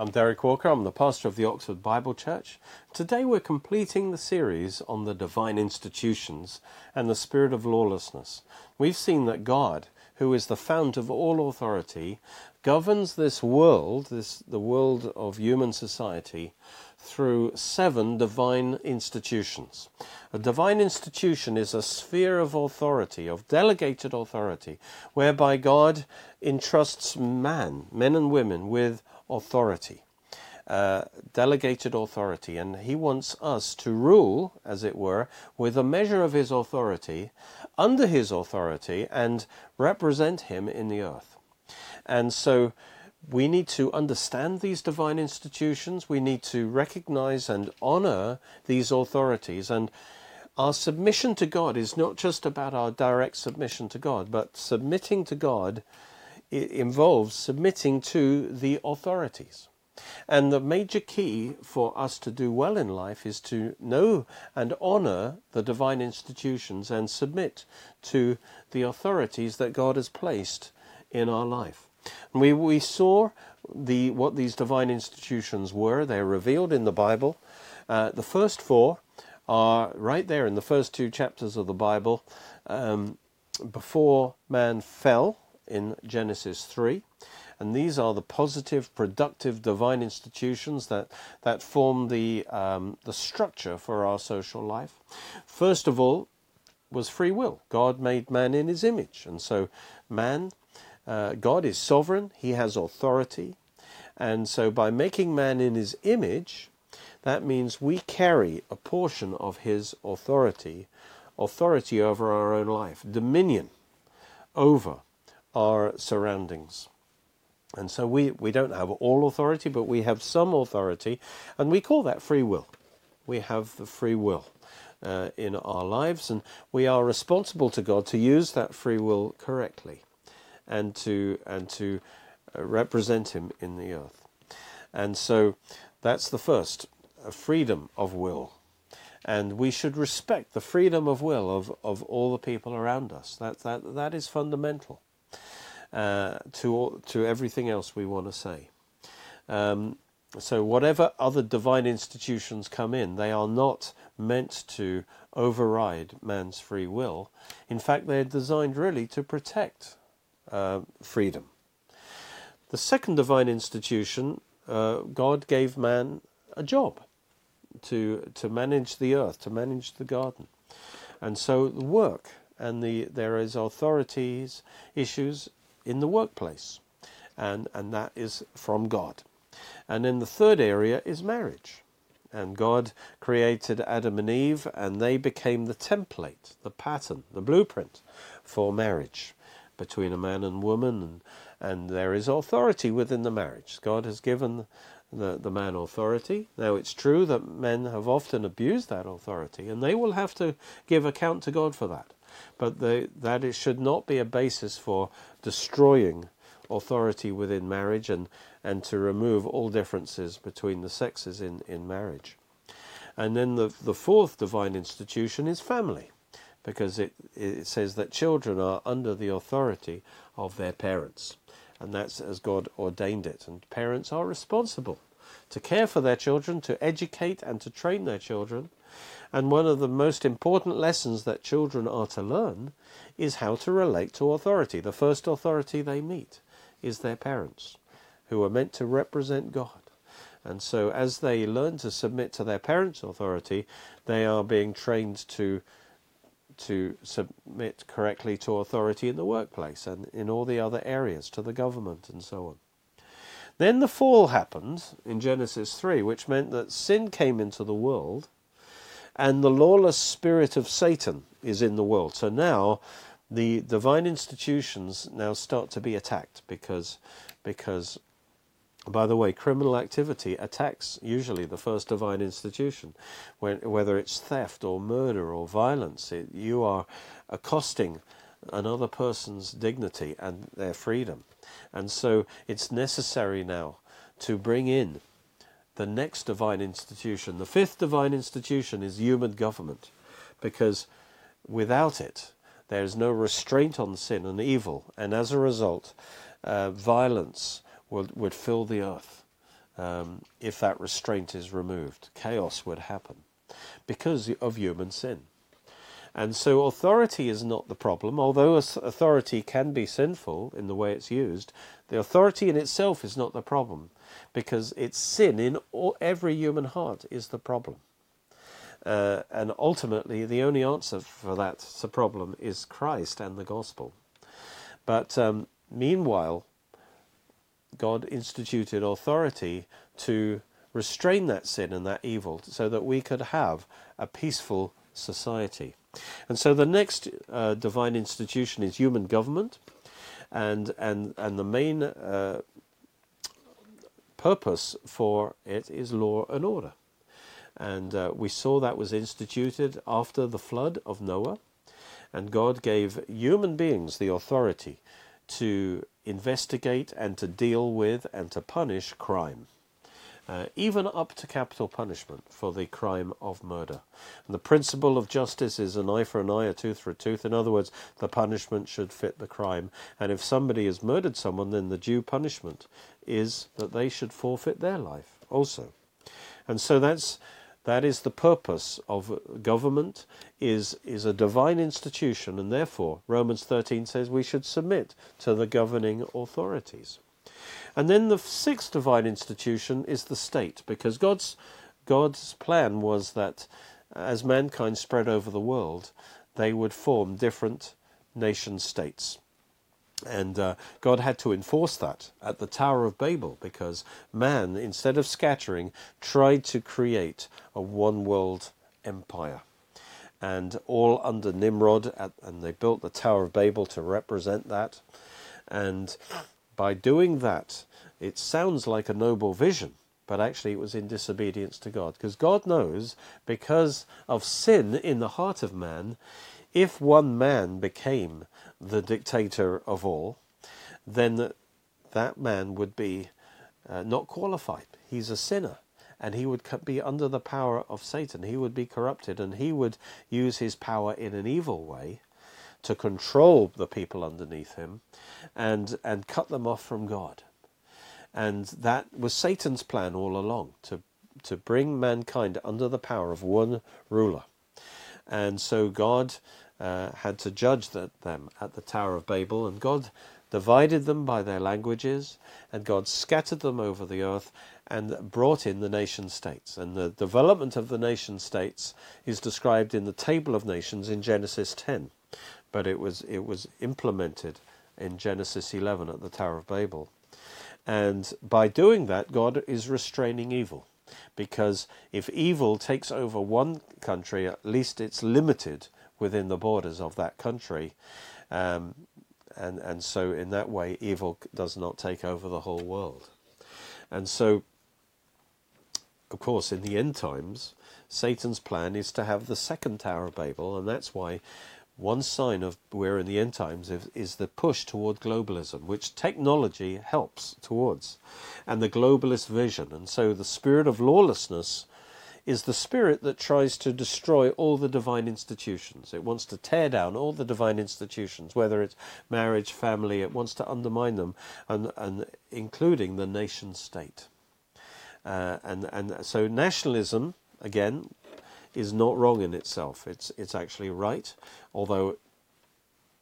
I'm Derek Walker. I'm the pastor of the Oxford Bible Church. Today we're completing the series on the divine institutions and the spirit of lawlessness. We've seen that God, who is the fount of all authority, governs this world, this the world of human society, through seven divine institutions. A divine institution is a sphere of authority, of delegated authority, whereby God entrusts man, men and women, with authority. Uh, delegated authority, and he wants us to rule, as it were, with a measure of his authority, under his authority, and represent him in the earth. And so we need to understand these divine institutions, we need to recognize and honor these authorities, and our submission to God is not just about our direct submission to God, but submitting to God involves submitting to the authorities. And the major key for us to do well in life is to know and honor the divine institutions and submit to the authorities that God has placed in our life. We, we saw the, what these divine institutions were. They're revealed in the Bible. Uh, the first four are right there in the first two chapters of the Bible um, before man fell in Genesis 3. And these are the positive, productive, divine institutions that, that form the, um, the structure for our social life. First of all, was free will. God made man in his image. And so, man, uh, God is sovereign, he has authority. And so, by making man in his image, that means we carry a portion of his authority, authority over our own life, dominion over our surroundings. And so we, we don't have all authority, but we have some authority, and we call that free will. We have the free will uh, in our lives, and we are responsible to God to use that free will correctly and to, and to uh, represent Him in the earth. And so that's the first freedom of will. And we should respect the freedom of will of, of all the people around us. That, that, that is fundamental uh, to to everything else we want to say. Um, so whatever other divine institutions come in, they are not meant to override man's free will. In fact, they're designed really to protect uh, freedom. The second divine institution, uh, God gave man a job to to manage the earth, to manage the garden, and so the work and the there is authorities issues in the workplace. And, and that is from God. And then the third area is marriage. And God created Adam and Eve, and they became the template, the pattern, the blueprint for marriage between a man and woman. And, and there is authority within the marriage. God has given the, the man authority. Now, it's true that men have often abused that authority, and they will have to give account to God for that but that it should not be a basis for destroying authority within marriage and, and to remove all differences between the sexes in, in marriage. And then the, the fourth divine institution is family, because it, it says that children are under the authority of their parents. And that's as God ordained it. And parents are responsible to care for their children, to educate and to train their children, and one of the most important lessons that children are to learn is how to relate to authority. The first authority they meet is their parents, who are meant to represent God. And so, as they learn to submit to their parents' authority, they are being trained to to submit correctly to authority in the workplace and in all the other areas, to the government and so on. Then the fall happened in Genesis 3, which meant that sin came into the world and the lawless spirit of Satan is in the world. So now the divine institutions now start to be attacked because because by the way, criminal activity attacks usually the first divine institution, when, whether it's theft or murder or violence. It, you are accosting another person's dignity and their freedom. And so it's necessary now to bring in the next divine institution. The fifth divine institution is human government, because without it, there is no restraint on sin and evil, and as a result, uh, violence would, would fill the earth. um, if that restraint is removed. Chaos would happen because of human sin. And so authority is not the problem, although authority can be sinful in the way it's used. The authority in itself is not the problem, because it's sin in all, every human heart is the problem. Uh, and ultimately, the only answer for that problem is Christ and the gospel. But um, meanwhile, God instituted authority to restrain that sin and that evil so that we could have a peaceful society. And so the next uh, divine institution is human government, and and and the main uh, purpose for it is law and order. And uh, we saw that was instituted after the flood of Noah, and God gave human beings the authority to investigate and to deal with and to punish crime uh, even up to capital punishment for the crime of murder. And the principle of justice is an eye for an eye, a tooth for a tooth. In other words, the punishment should fit the crime. And if somebody has murdered someone, then the due punishment is that they should forfeit their life also. And so that's that is the purpose of government is is a divine institution and therefore Romans 13 says we should submit to the governing authorities. And then the sixth divine institution is the state, because God's God's plan was that as mankind spread over the world, they would form different nation states. And uh, God had to enforce that at the Tower of Babel because man, instead of scattering, tried to create a one world empire. And all under Nimrod, at, and they built the Tower of Babel to represent that. And by doing that, it sounds like a noble vision, but actually it was in disobedience to God. Because God knows, because of sin in the heart of man, if one man became the dictator of all, then that man would be uh, not qualified. He's a sinner and he would be under the power of Satan. He would be corrupted and he would use his power in an evil way to control the people underneath him and, and cut them off from God. And that was Satan's plan all along to, to bring mankind under the power of one ruler. And so God uh, had to judge the, them at the Tower of Babel, and God divided them by their languages, and God scattered them over the earth and brought in the nation states. And the development of the nation states is described in the Table of Nations in Genesis 10 but it was it was implemented in Genesis 11 at the Tower of Babel. And by doing that, God is restraining evil. Because if evil takes over one country, at least it's limited within the borders of that country. Um, and, and so, in that way, evil does not take over the whole world. And so, of course, in the end times, Satan's plan is to have the second Tower of Babel, and that's why one sign of we're in the end times is, is, the push toward globalism, which technology helps towards, and the globalist vision. And so the spirit of lawlessness is the spirit that tries to destroy all the divine institutions. It wants to tear down all the divine institutions, whether it's marriage, family, it wants to undermine them, and, and including the nation state. Uh, and, and so nationalism, again, is not wrong in itself. It's it's actually right, although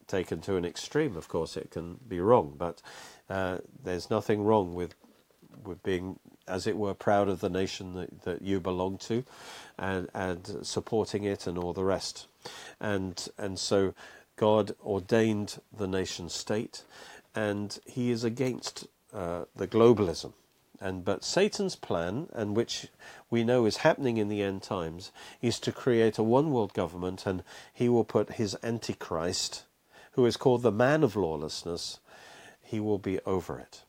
taken to an extreme, of course, it can be wrong. But uh, there's nothing wrong with with being, as it were, proud of the nation that, that you belong to, and and supporting it and all the rest. And and so God ordained the nation state, and He is against uh, the globalism. And but Satan's plan, and which we know is happening in the end times, is to create a one world government, and he will put his antichrist, who is called the man of lawlessness, he will be over it.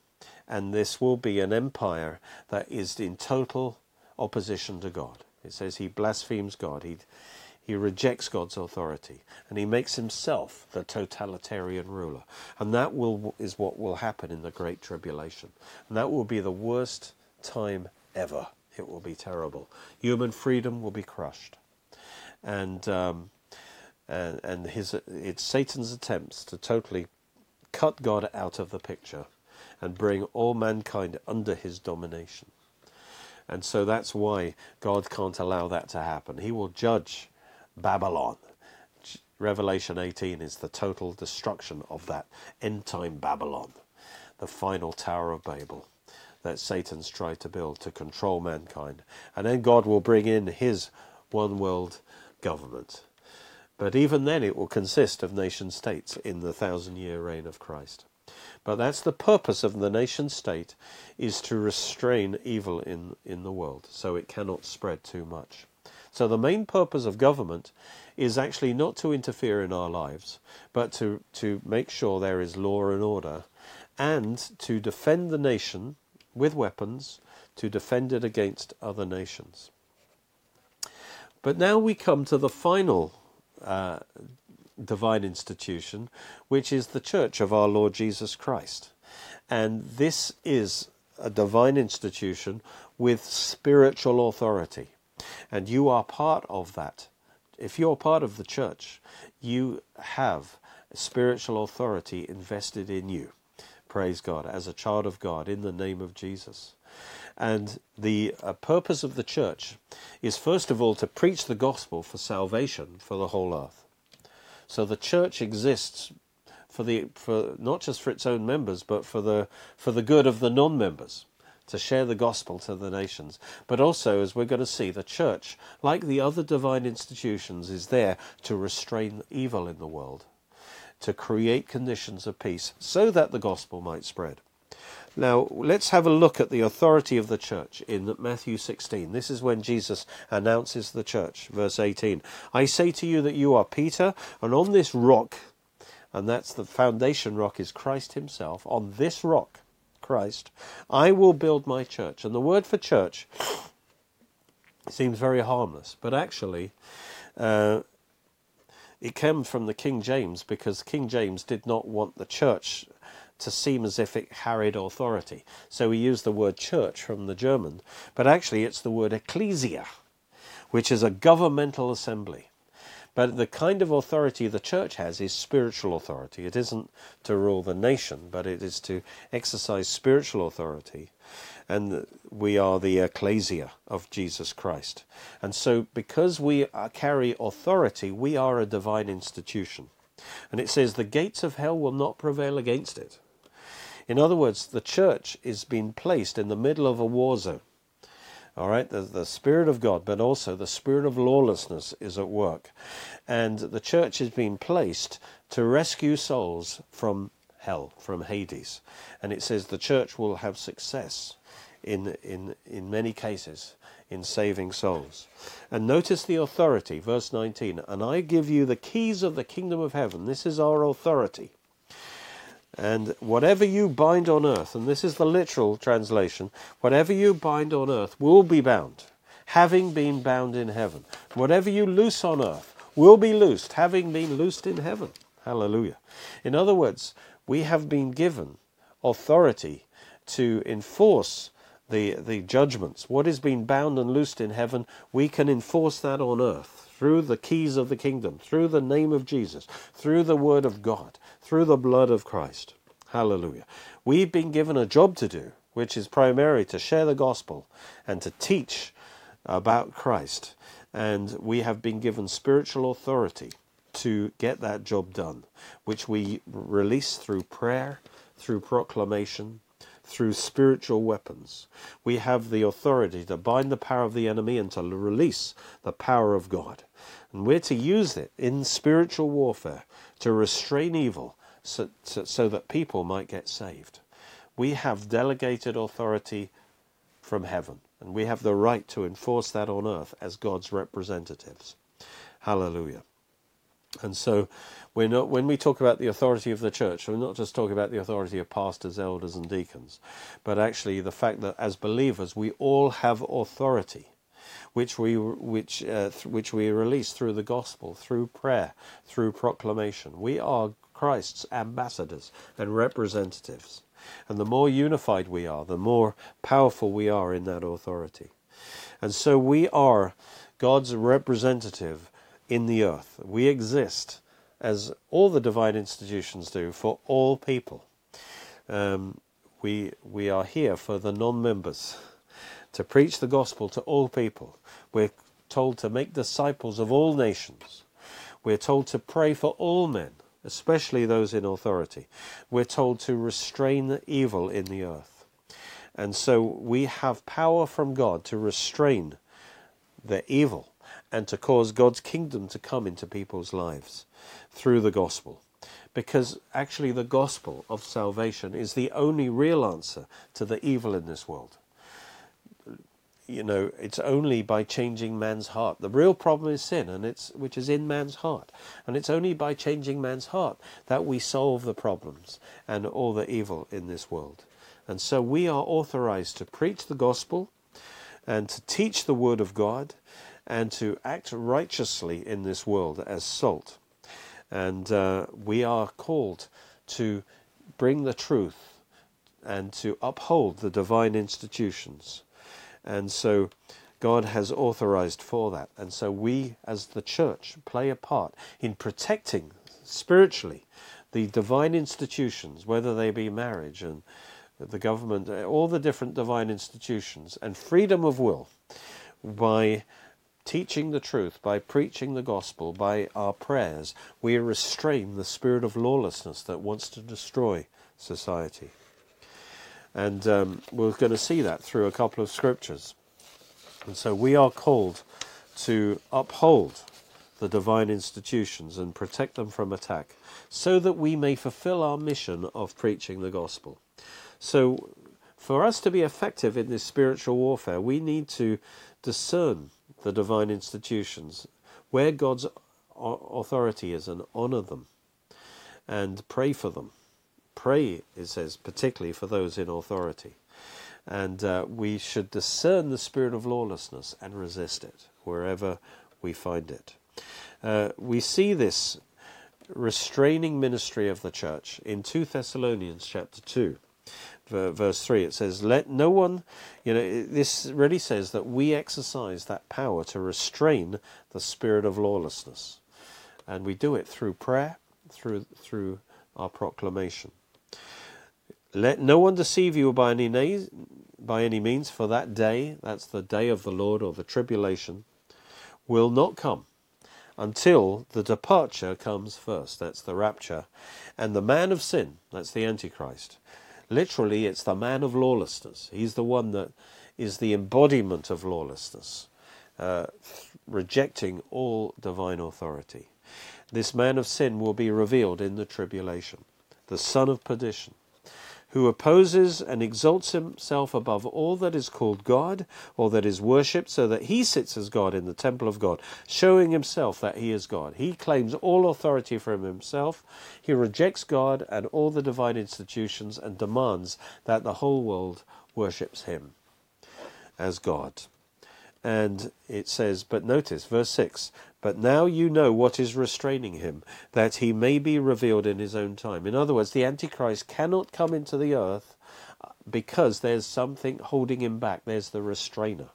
And this will be an empire that is in total opposition to God. It says he blasphemes God. He he rejects God's authority and he makes himself the totalitarian ruler. And that will, is what will happen in the Great Tribulation. And that will be the worst time ever. It will be terrible. Human freedom will be crushed. And, um, and, and his, it's Satan's attempts to totally cut God out of the picture and bring all mankind under his domination. And so that's why God can't allow that to happen. He will judge Babylon. Revelation 18 is the total destruction of that end time Babylon, the final Tower of Babel that Satan's tried to build to control mankind. And then God will bring in his one world government. But even then, it will consist of nation states in the thousand year reign of Christ. But that's the purpose of the nation state is to restrain evil in, in the world so it cannot spread too much. So the main purpose of government is actually not to interfere in our lives, but to, to make sure there is law and order and to defend the nation with weapons, to defend it against other nations. But now we come to the final uh, divine institution, which is the church of our Lord Jesus Christ. And this is a divine institution with spiritual authority. And you are part of that. If you're part of the church, you have spiritual authority invested in you. Praise God, as a child of God, in the name of Jesus. And the uh, purpose of the church is first of all to preach the gospel for salvation for the whole earth. So the church exists for the for not just for its own members, but for the for the good of the non-members to share the gospel to the nations. But also, as we're going to see, the church, like the other divine institutions, is there to restrain evil in the world, to create conditions of peace so that the gospel might spread. Now, let's have a look at the authority of the church in Matthew 16. This is when Jesus announces the church. Verse 18 I say to you that you are Peter, and on this rock, and that's the foundation rock is Christ Himself, on this rock, Christ, I will build my church. And the word for church seems very harmless, but actually, uh, it came from the King James because King James did not want the church to seem as if it carried authority. So we use the word church from the German, but actually it's the word ecclesia, which is a governmental assembly. But the kind of authority the church has is spiritual authority. It isn't to rule the nation, but it is to exercise spiritual authority. And we are the ecclesia of Jesus Christ. And so, because we carry authority, we are a divine institution. And it says, the gates of hell will not prevail against it. In other words, the church is being placed in the middle of a war zone. All right, the, the Spirit of God, but also the Spirit of lawlessness is at work. And the church has been placed to rescue souls from hell, from Hades. And it says the church will have success in, in, in many cases in saving souls. And notice the authority, verse 19. And I give you the keys of the kingdom of heaven. This is our authority. And whatever you bind on earth, and this is the literal translation, whatever you bind on earth will be bound, having been bound in heaven. Whatever you loose on earth will be loosed, having been loosed in heaven. Hallelujah. In other words, we have been given authority to enforce the, the judgments. What is being bound and loosed in heaven, we can enforce that on earth through the keys of the kingdom, through the name of Jesus, through the word of God, through the blood of Christ. Hallelujah. We've been given a job to do, which is primarily to share the gospel and to teach about Christ. And we have been given spiritual authority to get that job done, which we release through prayer, through proclamation, through spiritual weapons. We have the authority to bind the power of the enemy and to release the power of God. And we're to use it in spiritual warfare to restrain evil so, so, so that people might get saved. We have delegated authority from heaven, and we have the right to enforce that on earth as God's representatives. Hallelujah. And so, we're not, when we talk about the authority of the church, we're not just talking about the authority of pastors, elders, and deacons, but actually the fact that as believers we all have authority which we which uh, th- which we release through the gospel, through prayer, through proclamation. We are Christ's ambassadors and representatives. And the more unified we are, the more powerful we are in that authority. And so we are God's representative in the earth. We exist, as all the divine institutions do, for all people. Um, we, we are here for the non members to preach the gospel to all people. We're told to make disciples of all nations. We're told to pray for all men, especially those in authority. We're told to restrain evil in the earth. And so we have power from God to restrain the evil and to cause God's kingdom to come into people's lives through the gospel. Because actually, the gospel of salvation is the only real answer to the evil in this world. You know, it's only by changing man's heart. The real problem is sin, and it's which is in man's heart, and it's only by changing man's heart that we solve the problems and all the evil in this world. And so we are authorized to preach the gospel and to teach the word of God and to act righteously in this world as salt. And uh, we are called to bring the truth and to uphold the divine institutions. And so God has authorized for that. And so we, as the church, play a part in protecting spiritually the divine institutions, whether they be marriage and the government, all the different divine institutions, and freedom of will by teaching the truth, by preaching the gospel, by our prayers, we restrain the spirit of lawlessness that wants to destroy society. And um, we're going to see that through a couple of scriptures. And so we are called to uphold the divine institutions and protect them from attack so that we may fulfill our mission of preaching the gospel. So, for us to be effective in this spiritual warfare, we need to discern the divine institutions where God's authority is and honor them and pray for them. Pray, it says, particularly for those in authority. And uh, we should discern the spirit of lawlessness and resist it wherever we find it. Uh, we see this restraining ministry of the church in 2 Thessalonians chapter 2 verse 3 it says let no one you know this really says that we exercise that power to restrain the spirit of lawlessness and we do it through prayer through through our proclamation let no one deceive you by any na- by any means for that day that's the day of the lord or the tribulation will not come until the departure comes first. That's the rapture. And the man of sin that's the antichrist. Literally, it's the man of lawlessness. He's the one that is the embodiment of lawlessness, uh, rejecting all divine authority. This man of sin will be revealed in the tribulation, the son of perdition, who opposes and exalts himself above all that is called God or that is worshipped, so that he sits as God in the temple of God, showing himself that he is God. He claims all authority from himself. He rejects God and all the divine institutions and demands that the whole world worships him as God. And it says, but notice, verse 6 But now you know what is restraining him, that he may be revealed in his own time. In other words, the Antichrist cannot come into the earth uh, because there's something holding him back. There's the restrainer.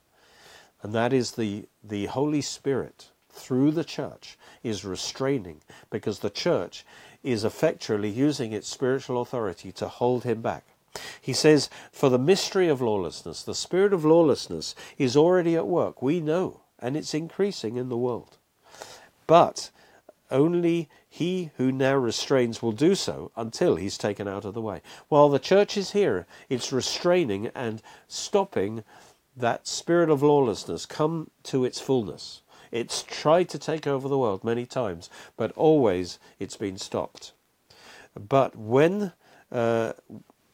And that is the, the Holy Spirit through the church is restraining because the church is effectually using its spiritual authority to hold him back. He says, For the mystery of lawlessness, the spirit of lawlessness is already at work. We know, and it's increasing in the world. But only he who now restrains will do so until he's taken out of the way. While the church is here, it's restraining and stopping that spirit of lawlessness come to its fullness. It's tried to take over the world many times, but always it's been stopped. But when uh,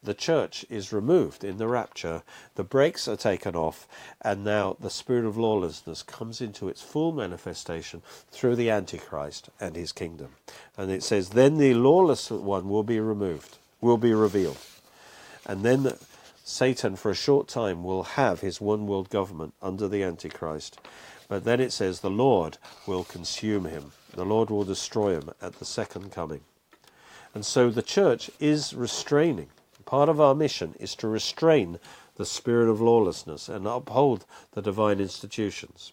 the church is removed in the rapture, the brakes are taken off, and now the spirit of lawlessness comes into its full manifestation through the Antichrist and his kingdom. And it says, Then the lawless one will be removed, will be revealed. And then Satan, for a short time, will have his one world government under the Antichrist. But then it says, The Lord will consume him, the Lord will destroy him at the second coming. And so the church is restraining Part of our mission is to restrain the spirit of lawlessness and uphold the divine institutions.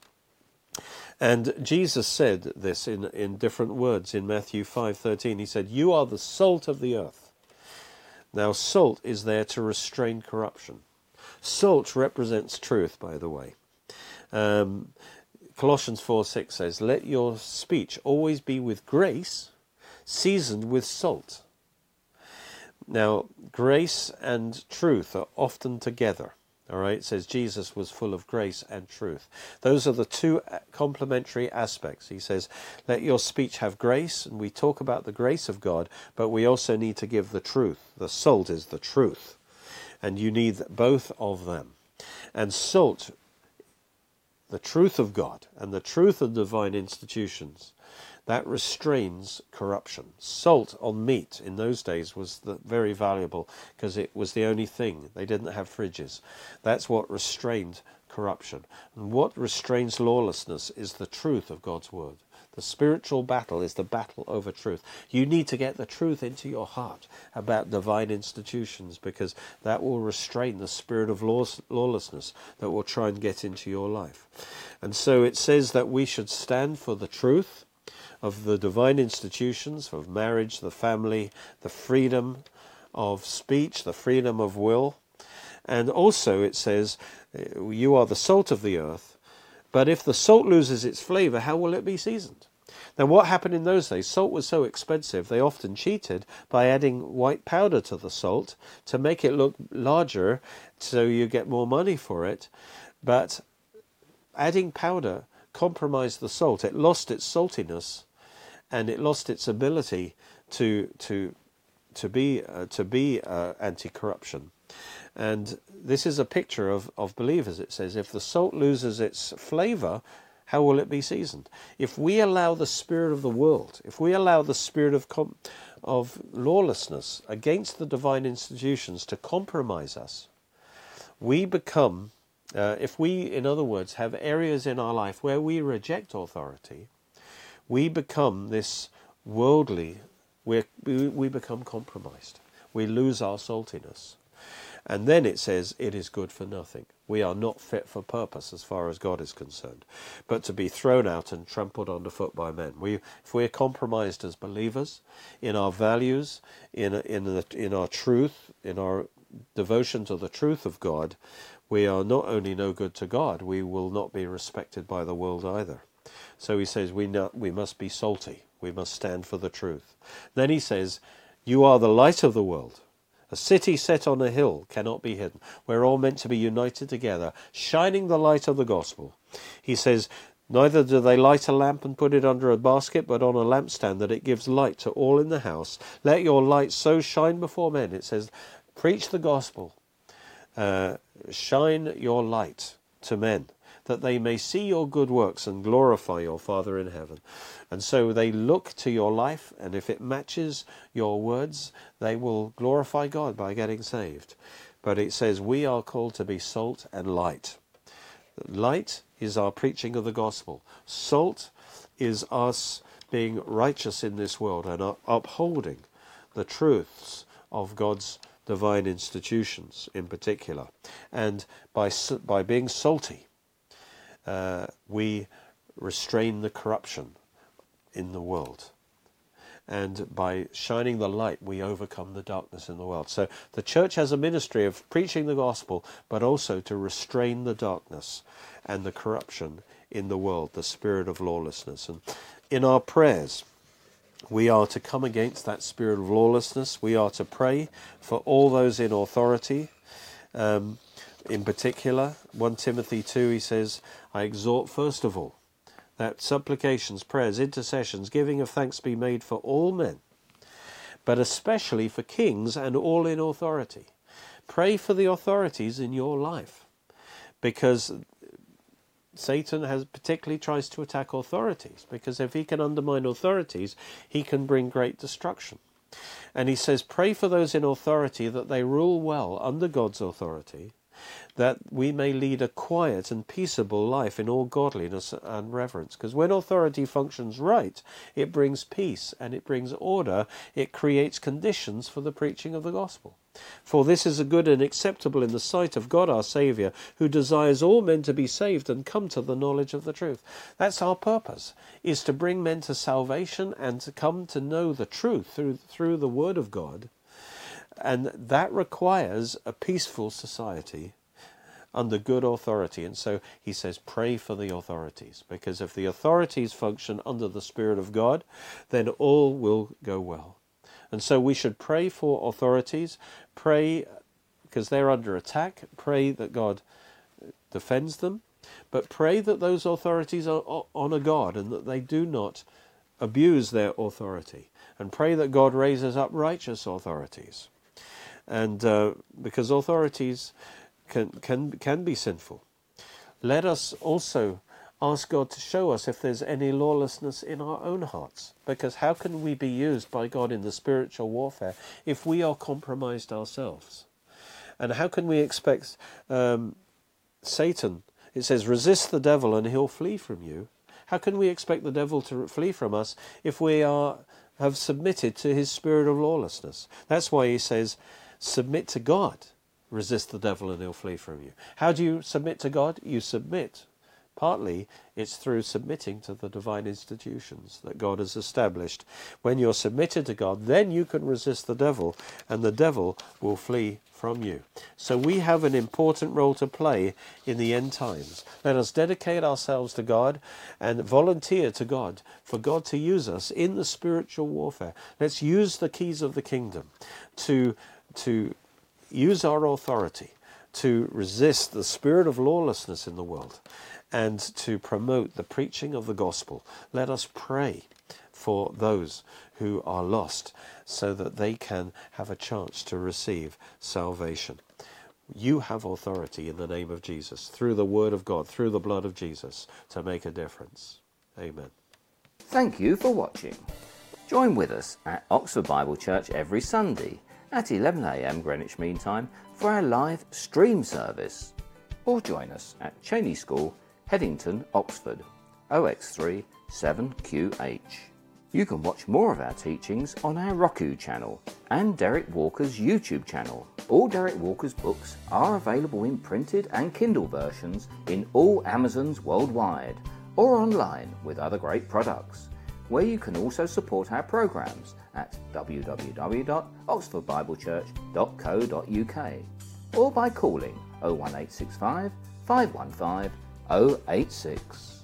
And Jesus said this in, in different words in Matthew 5:13. He said, "You are the salt of the earth." Now salt is there to restrain corruption. Salt represents truth, by the way. Um, Colossians 4 6 says, Let your speech always be with grace, seasoned with salt. Now, grace and truth are often together. All right, it says Jesus was full of grace and truth. Those are the two complementary aspects. He says, let your speech have grace, and we talk about the grace of God, but we also need to give the truth. The salt is the truth, and you need both of them. And salt, the truth of God and the truth of divine institutions, that restrains corruption. Salt on meat in those days was the, very valuable because it was the only thing. They didn't have fridges. That's what restrained corruption. And what restrains lawlessness is the truth of God's word. The spiritual battle is the battle over truth. You need to get the truth into your heart about divine institutions because that will restrain the spirit of lawlessness that will try and get into your life. And so it says that we should stand for the truth of the divine institutions of marriage, the family, the freedom of speech, the freedom of will. And also it says, uh, You are the salt of the earth, but if the salt loses its flavour, how will it be seasoned? Now, what happened in those days? Salt was so expensive, they often cheated by adding white powder to the salt to make it look larger so you get more money for it. But adding powder compromised the salt. It lost its saltiness and it lost its ability to to to be uh, to be uh, anti-corruption. And this is a picture of, of believers. It says, if the salt loses its flavor, how will it be seasoned? If we allow the spirit of the world, if we allow the spirit of com- of lawlessness against the divine institutions to compromise us, we become. Uh, if we, in other words, have areas in our life where we reject authority, we become this worldly, we we become compromised. We lose our saltiness. And then it says, it is good for nothing. We are not fit for purpose as far as God is concerned, but to be thrown out and trampled underfoot by men. We, if we are compromised as believers in our values, in, in, the, in our truth, in our devotion to the truth of God, we are not only no good to God, we will not be respected by the world either. So he says we, not, we must be salty. We must stand for the truth. Then he says, You are the light of the world. A city set on a hill cannot be hidden. We're all meant to be united together, shining the light of the gospel. He says, Neither do they light a lamp and put it under a basket, but on a lampstand, that it gives light to all in the house. Let your light so shine before men. It says, Preach the gospel. Uh, shine your light to men that they may see your good works and glorify your Father in heaven. And so they look to your life, and if it matches your words, they will glorify God by getting saved. But it says we are called to be salt and light. Light is our preaching of the gospel. Salt is us being righteous in this world and upholding the truths of God's divine institutions in particular. And by, by being salty, uh, we restrain the corruption in the world. And by shining the light, we overcome the darkness in the world. So the church has a ministry of preaching the gospel, but also to restrain the darkness and the corruption in the world, the spirit of lawlessness. And in our prayers, we are to come against that spirit of lawlessness. We are to pray for all those in authority. Um, in particular, 1 Timothy 2, he says, I exhort first of all that supplications, prayers, intercessions, giving of thanks be made for all men, but especially for kings and all in authority. Pray for the authorities in your life because Satan has particularly tries to attack authorities because if he can undermine authorities, he can bring great destruction. And he says, Pray for those in authority that they rule well under God's authority that we may lead a quiet and peaceable life in all godliness and reverence. Because when authority functions right, it brings peace and it brings order, it creates conditions for the preaching of the gospel. For this is a good and acceptable in the sight of God our Saviour, who desires all men to be saved and come to the knowledge of the truth. That's our purpose, is to bring men to salvation and to come to know the truth through, through the Word of God. And that requires a peaceful society under good authority. And so he says, pray for the authorities, because if the authorities function under the Spirit of God, then all will go well. And so we should pray for authorities, pray because they're under attack, pray that God defends them, but pray that those authorities are, honor God and that they do not abuse their authority. And pray that God raises up righteous authorities. And uh, because authorities can, can, can be sinful. Let us also ask God to show us if there's any lawlessness in our own hearts. Because how can we be used by God in the spiritual warfare if we are compromised ourselves? And how can we expect um, Satan? It says, resist the devil and he'll flee from you. How can we expect the devil to flee from us if we are have submitted to his spirit of lawlessness? That's why he says, submit to God resist the devil and he'll flee from you. How do you submit to God? You submit. Partly it's through submitting to the divine institutions that God has established. When you're submitted to God, then you can resist the devil and the devil will flee from you. So we have an important role to play in the end times. Let us dedicate ourselves to God and volunteer to God for God to use us in the spiritual warfare. Let's use the keys of the kingdom to to use our authority to resist the spirit of lawlessness in the world and to promote the preaching of the gospel. Let us pray for those who are lost so that they can have a chance to receive salvation. You have authority in the name of Jesus, through the Word of God, through the blood of Jesus, to make a difference. Amen. Thank you for watching. Join with us at Oxford Bible Church every Sunday at 11am Greenwich Mean Time for our live stream service. Or join us at Cheney School, Headington, Oxford, OX3 7QH. You can watch more of our teachings on our Roku channel and Derek Walker's YouTube channel. All Derek Walker's books are available in printed and Kindle versions in all Amazons worldwide or online with other great products, where you can also support our programs at www.oxfordbiblechurch.co.uk or by calling 01865 515 086.